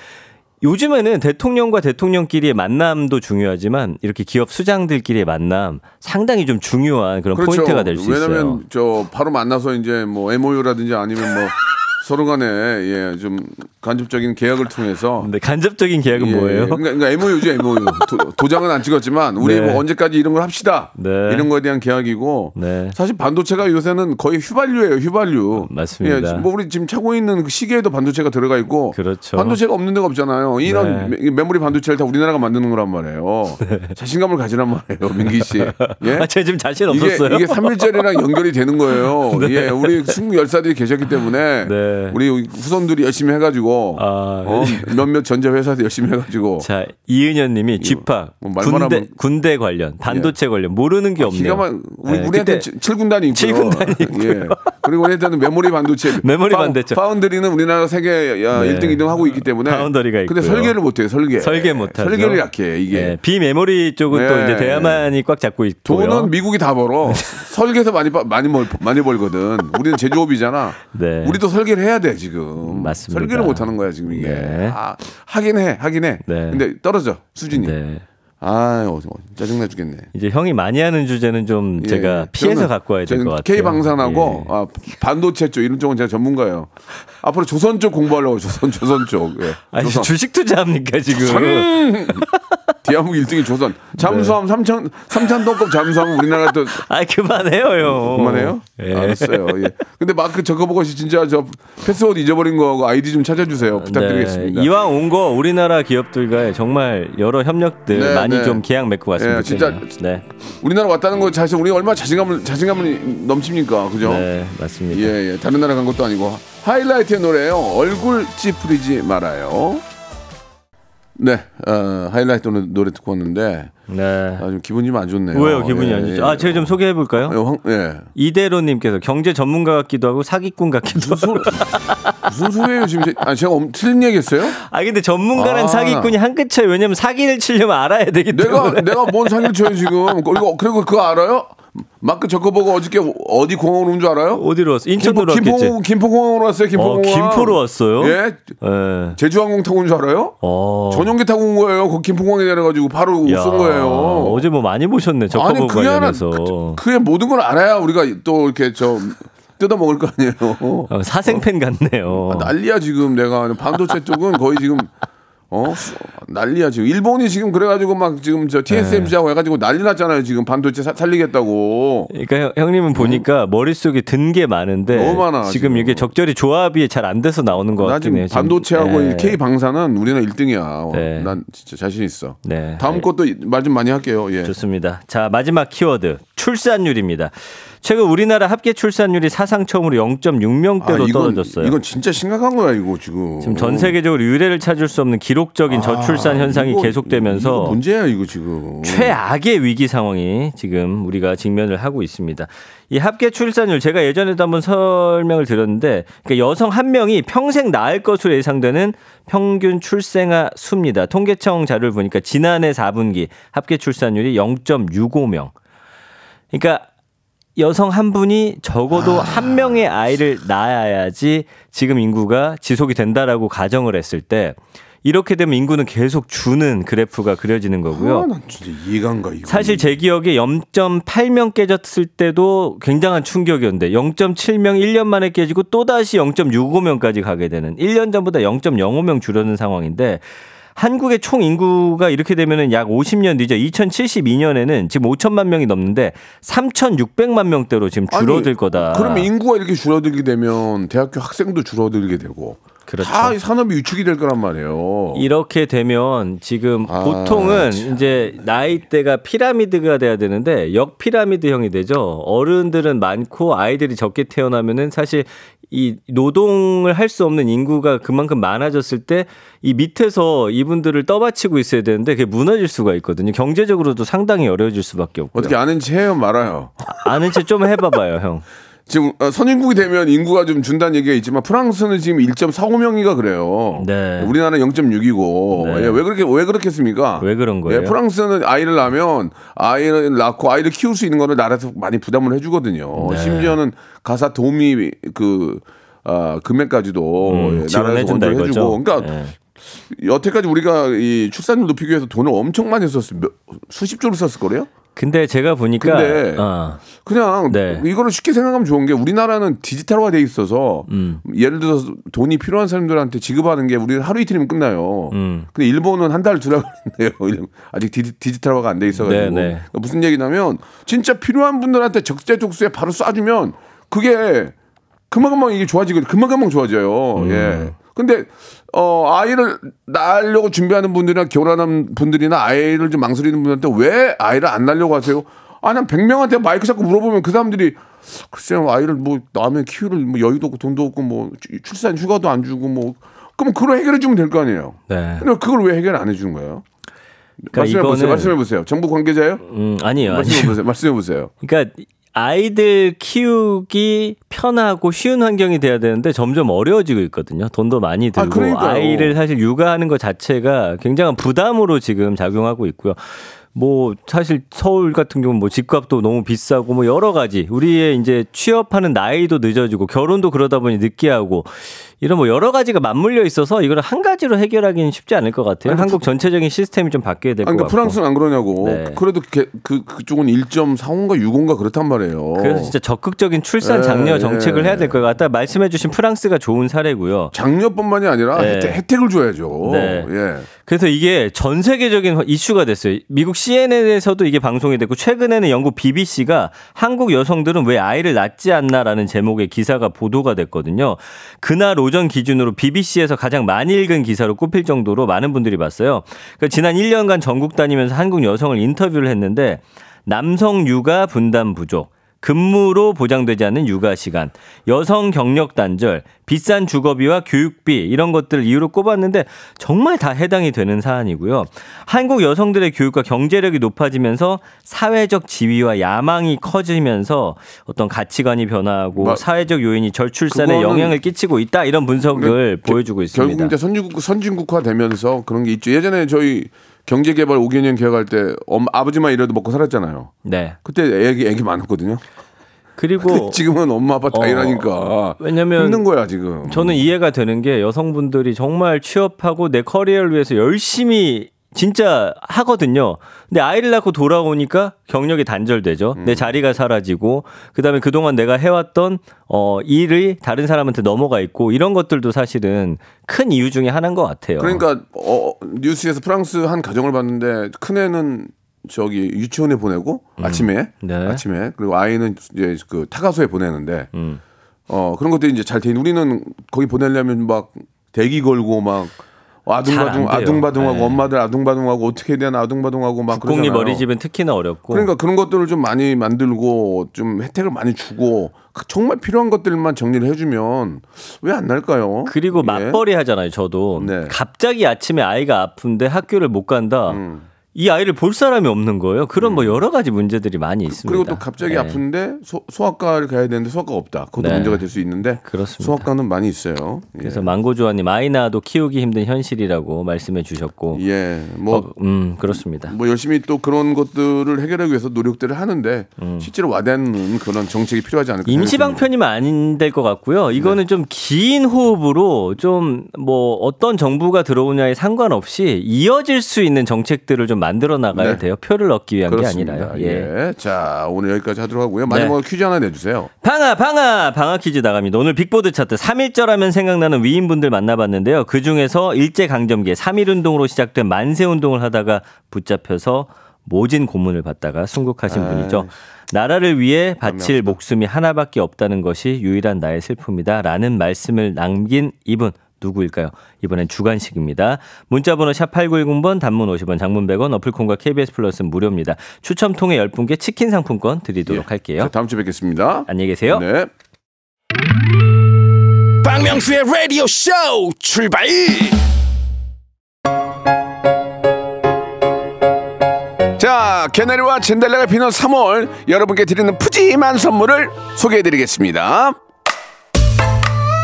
요즘에는 대통령과 대통령끼리의 만남도 중요하지만 이렇게 기업 수장들끼리의 만남 상당히 좀 중요한 그런 포인트가 될 수 있어요. 그렇죠. 왜냐면 저 바로 만나서 이제 뭐 MOU라든지 아니면 뭐 서로 간에 예, 좀 간접적인 계약을 통해서 근데 간접적인 계약은 예, 뭐예요? 그러니까, 그러니까 MOU죠, MOU. 도, 장은안 찍었지만 우리 네. 뭐 언제까지 이런 걸 합시다. 네. 이런 거에 대한 계약이고 네. 사실 반도체가 요새는 거의 휘발유예요, 휘발유. 맞습니다. 예, 뭐 우리 지금 차고 있는 그 시계에도 반도체가 들어가 있고 그렇죠. 반도체가 없는 데가 없잖아요. 이런 메- 메모리 반도체를 다 우리나라가 만드는 거란 말이에요. 자신감을 가지란 말이에요, 민기 씨. 예? 아, 제가 지금 자신 이게 없었어요. 이게 3일절이랑 연결이 되는 거예요. 예, 우리 20열사들이 계셨기 때문에 네. 우리 후손들이 열심히 해가지고 아, 어, 몇몇 전자 회사도 열심히 해가지고 자, 이은현 님이 쥐파 뭐 군대 하면- 군대 관련, 반도체 관련 모르는 게 없네요. 기가 막 우리 네, 우리한테 그때 7군단이 있고요. 칠군단이 있고요. 예. 그리고 우리한테는 메모리 반도체 메모리 파- 반도체. 파운드리는 우리나라 세계 야, 네. 1등 2등 하고 있기 때문에 파운더리가 근데 있고요. 설계를 못 해요. 설계. 설계 못하죠. 설계를 약해 이게. 네, 비메모리 쪽은 또 네. 이제 대야만이 꽉 잡고 있고요. 돈은 미국이 다 벌어. 설계에서 많이 바- 많이 벌 많이 벌거든. 우리는 제조업이잖아. 네. 우리도 설계를 해야 돼 지금. 맞습니다. 설계를 못 하는 거야 지금 이게. 네. 아, 하긴 해, 하긴 해. 네. 근데 떨어져 수준이. 네. 아, 짜증나 죽겠네. 이제 형이 많이 하는 주제는 좀 제가 예. 피해서 저는- 갖고 와야 될 것 같아요. K 방산하고 예. 아, 반도체 쪽 이런 쪽은 제가 전문가예요. 앞으로 조선 쪽 공부하려고 조선 조선 쪽. 예. 아니 조선. 주식 투자합니까 지금? 대 한민국 1등이 조선. 잠수함 네. 3천 3천 톤급 잠수함 우리나라 또 아 그만해요 형. 그만해요? 예. 알았어요. 예. 근데 마크 저거보고시 진짜 저 패스워드 잊어버린 거하고 아이디 좀 찾아주세요. 부탁드리겠습니다. 네, 이왕 온 거 우리나라 기업들과 정말 여러 협력들 네, 많이 네. 좀 계약 맺고 왔으면 예, 진짜. 네, 우리나라 왔다는 거 사실 우리 얼마 나 자신감을 자신감을 넘칩니까, 그죠? 네 맞습니다. 예, 예. 다른 나라 간 것도 아니고 하이라이트의 노래예요. 얼굴 찌푸리지 말아요. 네, 어, 하이라이트 노래, 노래 듣고 왔는데 네. 아주 기분이 좀 안 좋네요. 왜요 기분이 예, 안 좋죠? 예. 아 제가 좀 소개해 볼까요? 예, 황, 예. 이대로님께서 경제 전문가 같기도 하고 사기꾼 같기도 하고. 무슨 소리예요 지금? 제- 아 제가 엄, 틀린 얘기했어요? 아 근데 전문가랑 아. 사기꾼이 한 끗 차이. 왜냐면 사기를 치려면 알아야 되기 때문에. 내가 내가 뭔 사기를 쳐요 지금? 그리고 그리고 그거 알아요? 마크 저커버가 어저께 어디 공항으로 온 줄 알아요? 어디로 왔어? 인천으로 김포, 왔겠지. 김포, 김포공항으로 왔어요. 어, 김포공항. 김포로 왔어요? 예. 예. 제주항공 타고 온 줄 알아요? 어. 전용기 타고 온 거예요. 그 김포공항에 내려가지고 바로 야, 쏜 거예요. 어제 뭐 많이 보셨네. 아니 저커버 그게 하나. 그, 그게 모든 걸 알아야 우리가 또 이렇게 저 뜯어 먹을 거 아니에요. 어, 사생팬 같네요. 아, 난리야 지금 내가 반도체 쪽은 거의 지금 어 난리야 지금 일본이 지금 그래가지고 막 지금 저 TSMC하고 해가지고 난리 났잖아요 지금 반도체 사- 살리겠다고 그러니까 형- 형님은 보니까 머릿속에 든 게 많은데 어? 너무 많아, 지금 지금. 이게 적절히 조합이 잘 안 돼서 나오는 것나 같긴 해요. 반도체하고 네. 이 K 방사는 우리는 1등이야. 네. 난 진짜 자신 있어. 네. 다음 것도 말 좀 많이 할게요. 예. 좋습니다. 자, 마지막 키워드. 출산율입니다. 최근 우리나라 합계 출산율이 사상 처음으로 0.6명대로 아, 이건, 떨어졌어요. 이건 진짜 심각한 거야 이거 지금. 지금 전 세계적으로 유례를 찾을 수 없는 기록적인 저출산 현상이 아, 이거- 계속되면서 이거 문제야 이거 지금. 최악의 위기 상황이 지금 우리가 직면을 하고 있습니다. 이 합계 출산율 제가 예전에도 한번 설명을 드렸는데 그러니까 여성 한 명이 평생 낳을 것으로 예상되는 평균 출생아 수입니다. 통계청 자료를 보니까 지난해 4분기 합계 출산율이 0.65명. 그러니까 여성 한 분이 적어도 한 명의 아이를 낳아야지 지금 인구가 지속이 된다라고 가정을 했을 때 이렇게 되면 인구는 계속 주는 그래프가 그려지는 거고요. 아, 난 진짜 이해가 안 가. 이거. 사실 제 기억에 0.8명 깨졌을 때도 굉장한 충격이었는데 0.7명 1년 만에 깨지고 또다시 0.65명까지 가게 되는 1년 전보다 0.05명 줄어든 상황인데 한국의 총 인구가 이렇게 되면은 약 50년 뒤죠. 2072년에는 지금 5천만 명이 넘는데 3,600만 명대로 지금 줄어들 아니, 거다. 그러면 인구가 이렇게 줄어들게 되면 대학교 학생도 줄어들게 되고 그렇죠. 다이 산업이 위축이 될 거란 말이에요. 이렇게 되면 지금 아, 보통은 참. 이제 나이대가 피라미드가 돼야 되는데 역 피라미드형이 되죠. 어른들은 많고 아이들이 적게 태어나면은 사실 이 노동을 할 수 없는 인구가 그만큼 많아졌을 때 이 밑에서 이분들을 떠받치고 있어야 되는데 그게 무너질 수가 있거든요. 경제적으로도 상당히 어려워질 수밖에 없고요. 어떻게 아는지 해요 말아요. 아는 체 좀 해봐봐요, 형. 지금 어, 선진국이 되면 인구가 좀 준다는 얘기가 있지만 프랑스는 지금 1.45명이가 그래요. 네. 우리나라는 0.6이고 네. 예, 왜 그렇게 왜 그렇겠습니까? 왜 그런 거예요? 예, 프랑스는 아이를 낳으면 아이를 낳고 아이를 키울 수 있는 거를 나라에서 많이 부담을 해주거든요. 네. 심지어는 가사 도우미 그 아, 금액까지도 음, 예, 나라에서 이거죠. 해주고 그러니까 네. 여태까지 우리가 이 출산율 높이기 위해서 돈을 엄청 많이 썼을 몇- 수십 조를 썼을 거래요. 근데 제가 보니까 근데 어, 그냥 네. 이거를 쉽게 생각하면 좋은 게 우리나라는 디지털화 돼 있어서 음. 예를 들어서 돈이 필요한 사람들한테 지급하는 게 우리는 하루 이틀이면 끝나요. 음. 근데 일본은 한달 들어가는데요. 아직 디지, 털화가 안 돼 있어가지고 네, 네. 그러니까 무슨 얘기냐면 진짜 필요한 분들한테 적재적소에 바로 쏴주면 그게 금방금방 이게 좋아지고 금방금방 좋아져요. 음. 예. 근데 어 아이를 낳으려고 준비하는 분들이나 결혼한 분들이나 아이를 좀 망설이는 분한테 왜 아이를 안 낳으려고 하세요? 아, 난 100명한테 마이크 잡고 물어보면 그 사람들이 글쎄요, 아이를 뭐 낳으면 키울 뭐 여유도 없고 돈도 없고 뭐 출산 휴가도 안 주고 뭐 그럼 그걸 해결해 주면 될 거 아니에요. 네. 근데 그걸 왜 해결 안 해주는 거예요? 그러니까 말씀해 보세요. 말씀해 보세요. 정부 관계자예요? 음, 아니에요. 말씀해 아니에요. 보세요. 말씀해 보세요. 그러니까 아이들 키우기 편하고 쉬운 환경이 돼야 되는데 점점 어려워지고 있거든요. 돈도 많이 들고 그러니까요. 아이를 사실 육아하는 것 자체가 굉장한 부담으로 지금 작용하고 있고요. 뭐 사실 서울 같은 경우는 뭐 집값도 너무 비싸고 뭐 여러 가지 우리의 이제 취업하는 나이도 늦어지고 결혼도 그러다 보니 늦게 하고 이런 뭐 여러 가지가 맞물려 있어서 이걸 한 가지로 해결하기는 쉽지 않을 것 같아요. 아니, 한국 전체적인 시스템이 좀 바뀌어야 될것 아니, 같고. 그러니까 프랑스는 안 그러냐고. 네. 그래도 게- 그 그쪽은 1.45인가 6인가 그렇단 말이에요. 그래서 진짜 적극적인 출산 예, 장려 예. 정책을 해야 될 것 같다. 말씀해 주신 프랑스가 좋은 사례고요. 장려뿐만이 아니라 네. 혜택, 혜택 을 줘야죠. 네. 예. 그래서 이게 전 세계적인 이슈가 됐어요. 미국 CNN에서도 이게 방송이 됐고 최근에는 영국 BBC가 한국 여성들은 왜 아이를 낳지 않나라는 제목의 기사가 보도가 됐거든요. 그날 오전 기준으로 BBC에서 가장 많이 읽은 기사로 꼽힐 정도로 많은 분들이 봤어요. 그러니까 지난 1년간 전국 다니면서 한국 여성을 인터뷰를 했는데 남성 육아 분담 부족, 근무로 보장되지 않는 육아 시간, 여성 경력 단절, 비싼 주거비와 교육비 이런 것들 이유로 꼽았는데 정말 다 해당이 되는 사안이고요. 한국 여성들의 교육과 경제력이 높아지면서 사회적 지위와 야망이 커지면서 어떤 가치관이 변화하고 마- 사회적 요인이 절출산에 영향을 끼치고 있다 이런 분석을 게- 보여주고 있습니다. 결국 이제 선진국 선진국화 되면서 그런 게 있죠. 예전에 저희 경제개발 5개년 계획할 때 엄, 아버지만 이래도 먹고 살았잖아요. 네. 그때 애기 애기 많았거든요. 그리고 지금은 엄마 아빠 다 어, 일하니까 왜냐면 힘든 거야 지금. 저는 이해가 되는 게 여성분들이 정말 취업하고 내 커리어를 위해서 열심히 진짜 하거든요. 근데 아이를 낳고 돌아오니까 경력이 단절되죠. 음. 내 자리가 사라지고 그다음에 그동안 내가 해왔던 어 일이 다른 사람한테 넘어가 있고 이런 것들도 사실은 큰 이유 중에 하나인 것 같아요. 그러니까 어, 뉴스에서 프랑스 한 가정을 봤는데 큰 애는 저기 유치원에 보내고 아침에 네. 아침에 그리고 아이는 이제 그 타가소에 보내는데 음. 어 그런 것들이 이제 잘 돼. 우리는 거기 보내려면 막 대기 걸고 막 아둥바둥. 아둥바둥하고 네. 엄마들 아둥바둥하고 어떻게 해야 되나 아둥바둥하고 막 국공립. 어린이집은 특히나 어렵고 그러니까 그런 것들을 좀 많이 만들고 좀 혜택을 많이 주고 그 정말 필요한 것들만 정리를 해주면 왜 안 날까요? 그리고 예. 맞벌이 하잖아요. 저도 네. 갑자기 아침에 아이가 아픈데 학교를 못 간다. 음. 이 아이를 볼 사람이 없는 거예요. 그런 뭐 여러 가지 문제들이 많이 있습니다. 그리고 또 갑자기 네. 아픈데 소, 소아과를 가야 되는데 소아과가 없다. 그것도 네. 문제가 될 수 있는데 그렇습니다. 소아과는 많이 있어요. 그래서 망고조아님 아이 낳아도 키우기 힘든 현실이라고 말씀해 주셨고, 예, 예. 뭐 어, 음 그렇습니다. 뭐 열심히 또 그런 것들을 해결하기 위해서 노력들을 하는데 실제로 와닿는 그런 정책이 필요하지 않을까. 음. 임시 생각이 듭니다. 방편이면 안 될 것 같고요. 네. 이거는 좀긴 호흡으로 좀 뭐 어떤 정부가 들어오냐에 상관없이 이어질 수 있는 정책들을 좀 만들어 나가야 네. 돼요. 표를 얻기 위한 그렇습니다. 게 아니라요. 예. 예. 자, 오늘 여기까지 하도록 하고요. 마지막으로 퀴즈 하나 내주세요. 방아 방아 방아 퀴즈 나갑니다. 오늘 빅보드 차트 3일절 하면 생각나는 위인분들 만나봤는데요. 그 중에서 일제강점기에 3.1운동으로 시작된 만세 운동을 하다가 붙잡혀서 모진 고문을 받다가 순국하신 분이죠. 나라를 위해 바칠 목숨이 하나밖에 없다는 것이 유일한 나의 슬픔이다 라는 말씀을 남긴 이분 누구일까요? 이번엔 주간식입니다. 문자번호 샵 8910번 단문 50원 장문 100원 어플콘과 KBS 플러스는 무료입니다. 추첨 통해 10분께 치킨 상품권 드리도록 할게요. 자, 다음 주에 뵙겠습니다. 안녕히 계세요. 네. 박명수의 라디오 쇼 출발 자, 개나리와 젠달래가 피는 3월 여러분께 드리는 푸짐한 선물을 소개해 드리겠습니다.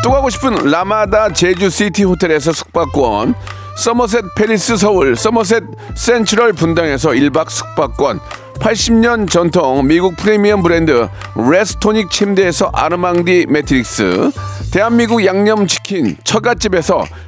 또 가고 싶은 라마다 제주시티 호텔에서 숙박권, 서머셋 페리스 서울, 서머셋 센트럴 분당에서 1박 숙박권, 80년 전통 미국 프리미엄 브랜드 레스토닉 침대에서 아르망디 매트릭스, 대한민국 양념치킨 처갓집에서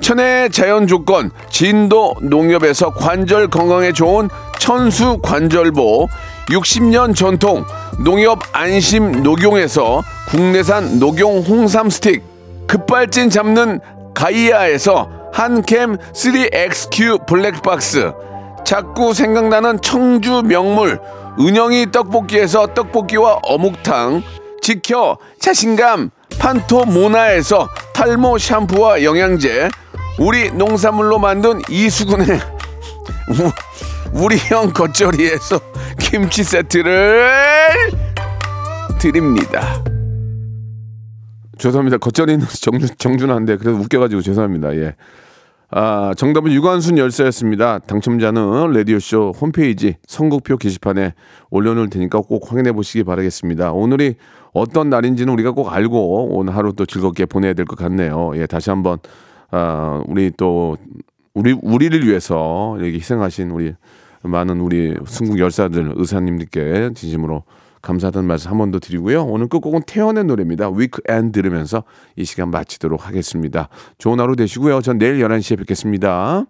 천혜의 자연 조건 진도 농협에서 관절 건강에 좋은 천수 관절보 60년 전통 농협 안심 녹용에서 국내산 녹용 홍삼 스틱 급발진 잡는 가이아에서 한캠 3XQ 블랙박스 자꾸 생각나는 청주 명물 은영이 떡볶이에서 떡볶이와 어묵탕 지켜 자신감 판토 모나에서 탈모 샴푸와 영양제 우리 농산물로 만든 이수근의 우- 우리 형 겉절이에서 김치 세트를 드립니다. 죄송합니다. 겉절이는 정준, 정준한데 그래도 웃겨가지고 죄송합니다. 예. 아, 정답은 유관순 열쇠였습니다. 당첨자는 라디오쇼 홈페이지 선곡표 게시판에 올려놓을 테니까 꼭 확인해 보시기 바라겠습니다. 오늘이 어떤 날인지는 우리가 꼭 알고 오늘 하루 또 즐겁게 보내야 될 것 같네요. 예, 다시 한번, 아, 우리 또, 우리, 우리를 위해서 이렇게 희생하신 우리 많은 우리 순국 열사들, 의사님들께 진심으로 감사하다는 말씀 한 번 더 드리고요. 오늘 끝곡은 태연의 노래입니다. Weekend 들으면서 이 시간 마치도록 하겠습니다. 좋은 하루 되시고요. 전 내일 11시에 뵙겠습니다.